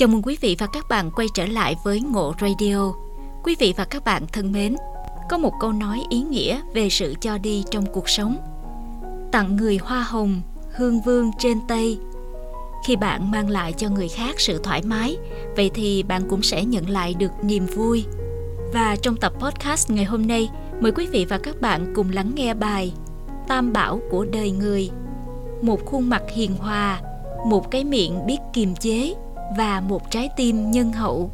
Chào mừng quý vị và các bạn quay trở lại với Ngộ Radio. Quý vị và các bạn thân mến, có một câu nói ý nghĩa về sự cho đi trong cuộc sống. Tặng người hoa hồng, hương vương trên tây. Khi bạn mang lại cho người khác sự thoải mái, vậy thì bạn cũng sẽ nhận lại được niềm vui. Và trong tập podcast ngày hôm nay, mời quý vị và các bạn cùng lắng nghe bài Tam bảo của đời người. Một khuôn mặt hiền hòa, một cái miệng biết kiềm chế và một trái tim nhân hậu.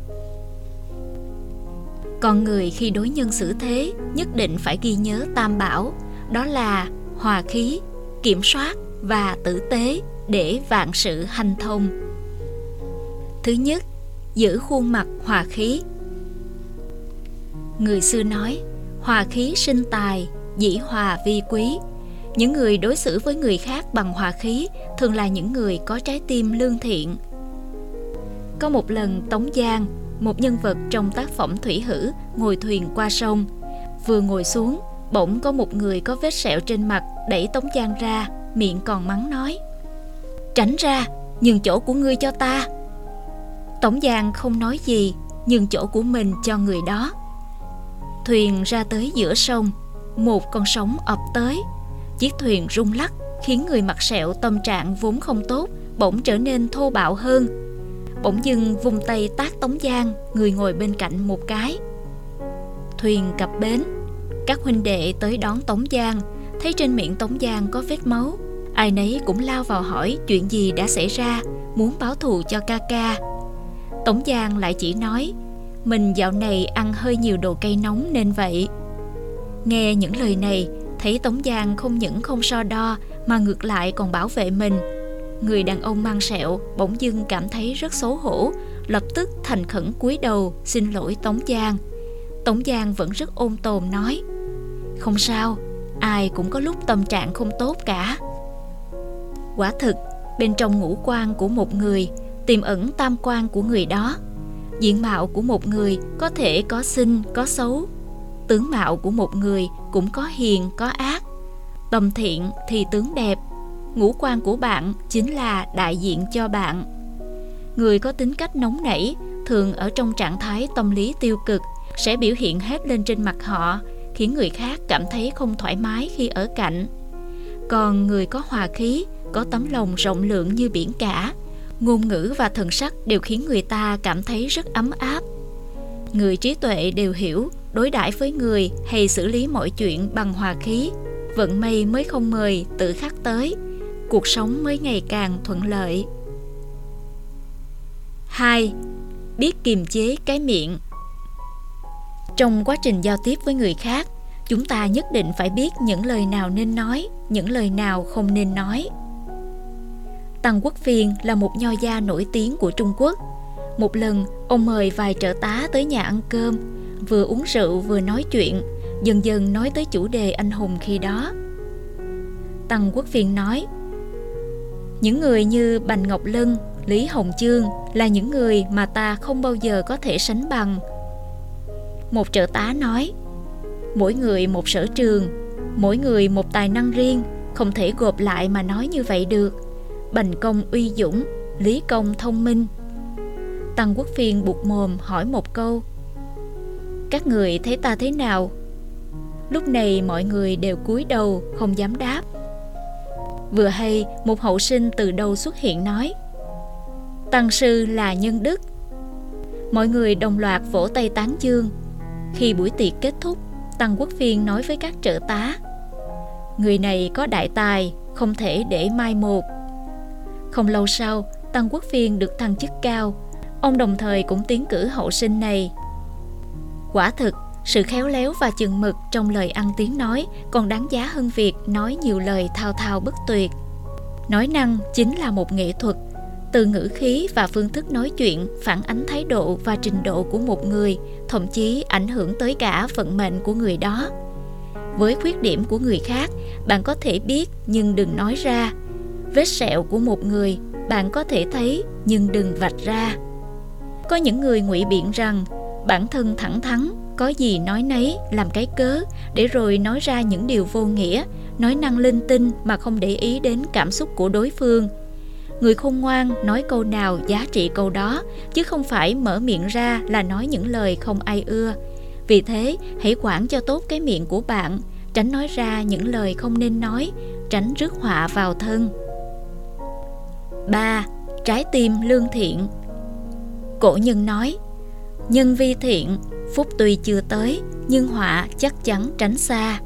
Con người khi đối nhân xử thế nhất định phải ghi nhớ tam bảo, đó là hòa khí, kiểm soát và tử tế để vạn sự hành thông. Thứ nhất, giữ khuôn mặt hòa khí. Người xưa nói, hòa khí sinh tài, dĩ hòa vi quý. Những người đối xử với người khác bằng hòa khí thường là những người có trái tim lương thiện có một lần Tống Giang, một nhân vật trong tác phẩm Thủy Hử, ngồi thuyền qua sông. Vừa ngồi xuống, bỗng có một người có vết sẹo trên mặt đẩy Tống Giang ra, miệng còn mắng nói. Tránh ra, nhường chỗ của ngươi cho ta. Tống Giang không nói gì, nhường chỗ của mình cho người đó. Thuyền ra tới giữa sông, một con sóng ập tới. Chiếc thuyền rung lắc khiến người mặt sẹo tâm trạng vốn không tốt bỗng trở nên thô bạo hơn bỗng dưng vùng tay tác Tống Giang, người ngồi bên cạnh một cái. Thuyền cập bến, các huynh đệ tới đón Tống Giang, thấy trên miệng Tống Giang có vết máu. Ai nấy cũng lao vào hỏi chuyện gì đã xảy ra, muốn báo thù cho ca ca. Tống Giang lại chỉ nói, mình dạo này ăn hơi nhiều đồ cây nóng nên vậy. Nghe những lời này, thấy Tống Giang không những không so đo mà ngược lại còn bảo vệ mình người đàn ông mang sẹo, bỗng dưng cảm thấy rất xấu hổ, lập tức thành khẩn cúi đầu xin lỗi tống giang. Tống giang vẫn rất ôn tồn nói, không sao, ai cũng có lúc tâm trạng không tốt cả. Quả thực, bên trong ngũ quan của một người, tiềm ẩn tam quan của người đó, diện mạo của một người có thể có xinh, có xấu, tướng mạo của một người cũng có hiền, có ác, tâm thiện thì tướng đẹp ngũ quan của bạn chính là đại diện cho bạn. Người có tính cách nóng nảy, thường ở trong trạng thái tâm lý tiêu cực, sẽ biểu hiện hết lên trên mặt họ, khiến người khác cảm thấy không thoải mái khi ở cạnh. Còn người có hòa khí, có tấm lòng rộng lượng như biển cả, ngôn ngữ và thần sắc đều khiến người ta cảm thấy rất ấm áp. Người trí tuệ đều hiểu đối đãi với người hay xử lý mọi chuyện bằng hòa khí, vận may mới không mời tự khắc tới cuộc sống mới ngày càng thuận lợi. 2. Biết kiềm chế cái miệng Trong quá trình giao tiếp với người khác, chúng ta nhất định phải biết những lời nào nên nói, những lời nào không nên nói. Tăng Quốc Phiên là một nho gia nổi tiếng của Trung Quốc. Một lần, ông mời vài trợ tá tới nhà ăn cơm, vừa uống rượu vừa nói chuyện, dần dần nói tới chủ đề anh hùng khi đó. Tăng Quốc Phiên nói, những người như Bành Ngọc Lân, Lý Hồng Chương là những người mà ta không bao giờ có thể sánh bằng. Một trợ tá nói, mỗi người một sở trường, mỗi người một tài năng riêng, không thể gộp lại mà nói như vậy được. Bành công uy dũng, Lý công thông minh. Tăng Quốc Phiên buộc mồm hỏi một câu. Các người thấy ta thế nào? Lúc này mọi người đều cúi đầu không dám đáp. Vừa hay, một hậu sinh từ đâu xuất hiện nói, Tăng sư là nhân đức. Mọi người đồng loạt vỗ tay tán dương. Khi buổi tiệc kết thúc, Tăng Quốc Phiên nói với các trợ tá, Người này có đại tài, Không thể để mai một. Không lâu sau, Tăng Quốc Phiên được thăng chức cao. Ông đồng thời cũng tiến cử hậu sinh này. Quả thực sự khéo léo và chừng mực trong lời ăn tiếng nói còn đáng giá hơn việc nói nhiều lời thao thao bất tuyệt. Nói năng chính là một nghệ thuật. Từ ngữ khí và phương thức nói chuyện, phản ánh thái độ và trình độ của một người, thậm chí ảnh hưởng tới cả vận mệnh của người đó. Với khuyết điểm của người khác, bạn có thể biết nhưng đừng nói ra. Vết sẹo của một người, bạn có thể thấy nhưng đừng vạch ra. Có những người ngụy biện rằng, bản thân thẳng thắn có gì nói nấy làm cái cớ để rồi nói ra những điều vô nghĩa nói năng linh tinh mà không để ý đến cảm xúc của đối phương Người khôn ngoan nói câu nào giá trị câu đó, chứ không phải mở miệng ra là nói những lời không ai ưa. Vì thế, hãy quản cho tốt cái miệng của bạn, tránh nói ra những lời không nên nói, tránh rước họa vào thân. 3. Trái tim lương thiện Cổ nhân nói, nhân vi thiện, phúc tuy chưa tới, nhưng họa chắc chắn tránh xa.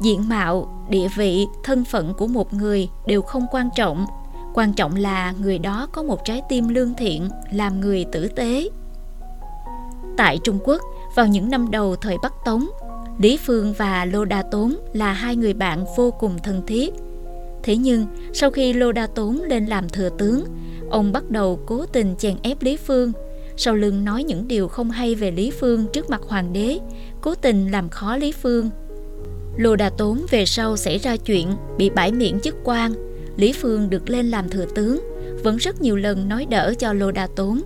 Diện mạo, địa vị, thân phận của một người đều không quan trọng, quan trọng là người đó có một trái tim lương thiện, làm người tử tế. Tại Trung Quốc, vào những năm đầu thời Bắc Tống, Lý Phương và Lô Đa Tốn là hai người bạn vô cùng thân thiết. Thế nhưng, sau khi Lô Đa Tốn lên làm thừa tướng, ông bắt đầu cố tình chèn ép Lý Phương, sau lưng nói những điều không hay về Lý Phương trước mặt hoàng đế, cố tình làm khó Lý Phương. Lô Đa Tốn về sau xảy ra chuyện bị bãi miễn chức quan, Lý Phương được lên làm thừa tướng, vẫn rất nhiều lần nói đỡ cho Lô Đa Tốn.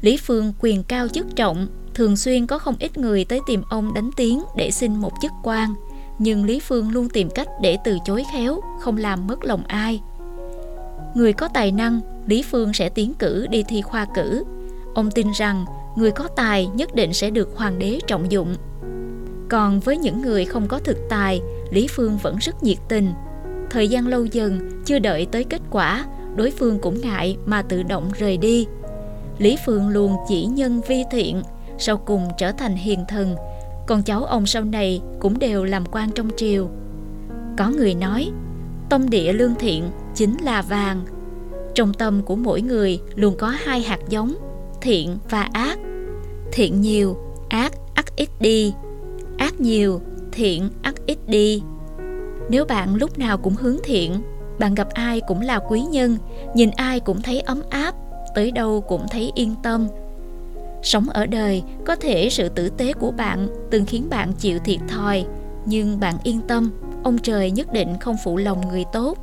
Lý Phương quyền cao chức trọng, thường xuyên có không ít người tới tìm ông đánh tiếng để xin một chức quan, nhưng Lý Phương luôn tìm cách để từ chối khéo, không làm mất lòng ai. Người có tài năng, Lý Phương sẽ tiến cử đi thi khoa cử. Ông tin rằng người có tài nhất định sẽ được hoàng đế trọng dụng. Còn với những người không có thực tài, Lý Phương vẫn rất nhiệt tình. Thời gian lâu dần, chưa đợi tới kết quả, đối phương cũng ngại mà tự động rời đi. Lý Phương luôn chỉ nhân vi thiện, sau cùng trở thành hiền thần, con cháu ông sau này cũng đều làm quan trong triều. Có người nói, tông địa lương thiện chính là vàng. Trong tâm của mỗi người luôn có hai hạt giống, thiện và ác. Thiện nhiều, ác ắt ít đi. Ác nhiều, thiện ắt ít đi. Nếu bạn lúc nào cũng hướng thiện, bạn gặp ai cũng là quý nhân, nhìn ai cũng thấy ấm áp, tới đâu cũng thấy yên tâm, Sống ở đời, có thể sự tử tế của bạn từng khiến bạn chịu thiệt thòi, nhưng bạn yên tâm, ông trời nhất định không phụ lòng người tốt.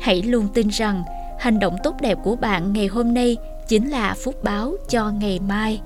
Hãy luôn tin rằng hành động tốt đẹp của bạn ngày hôm nay chính là phúc báo cho ngày mai.